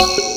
you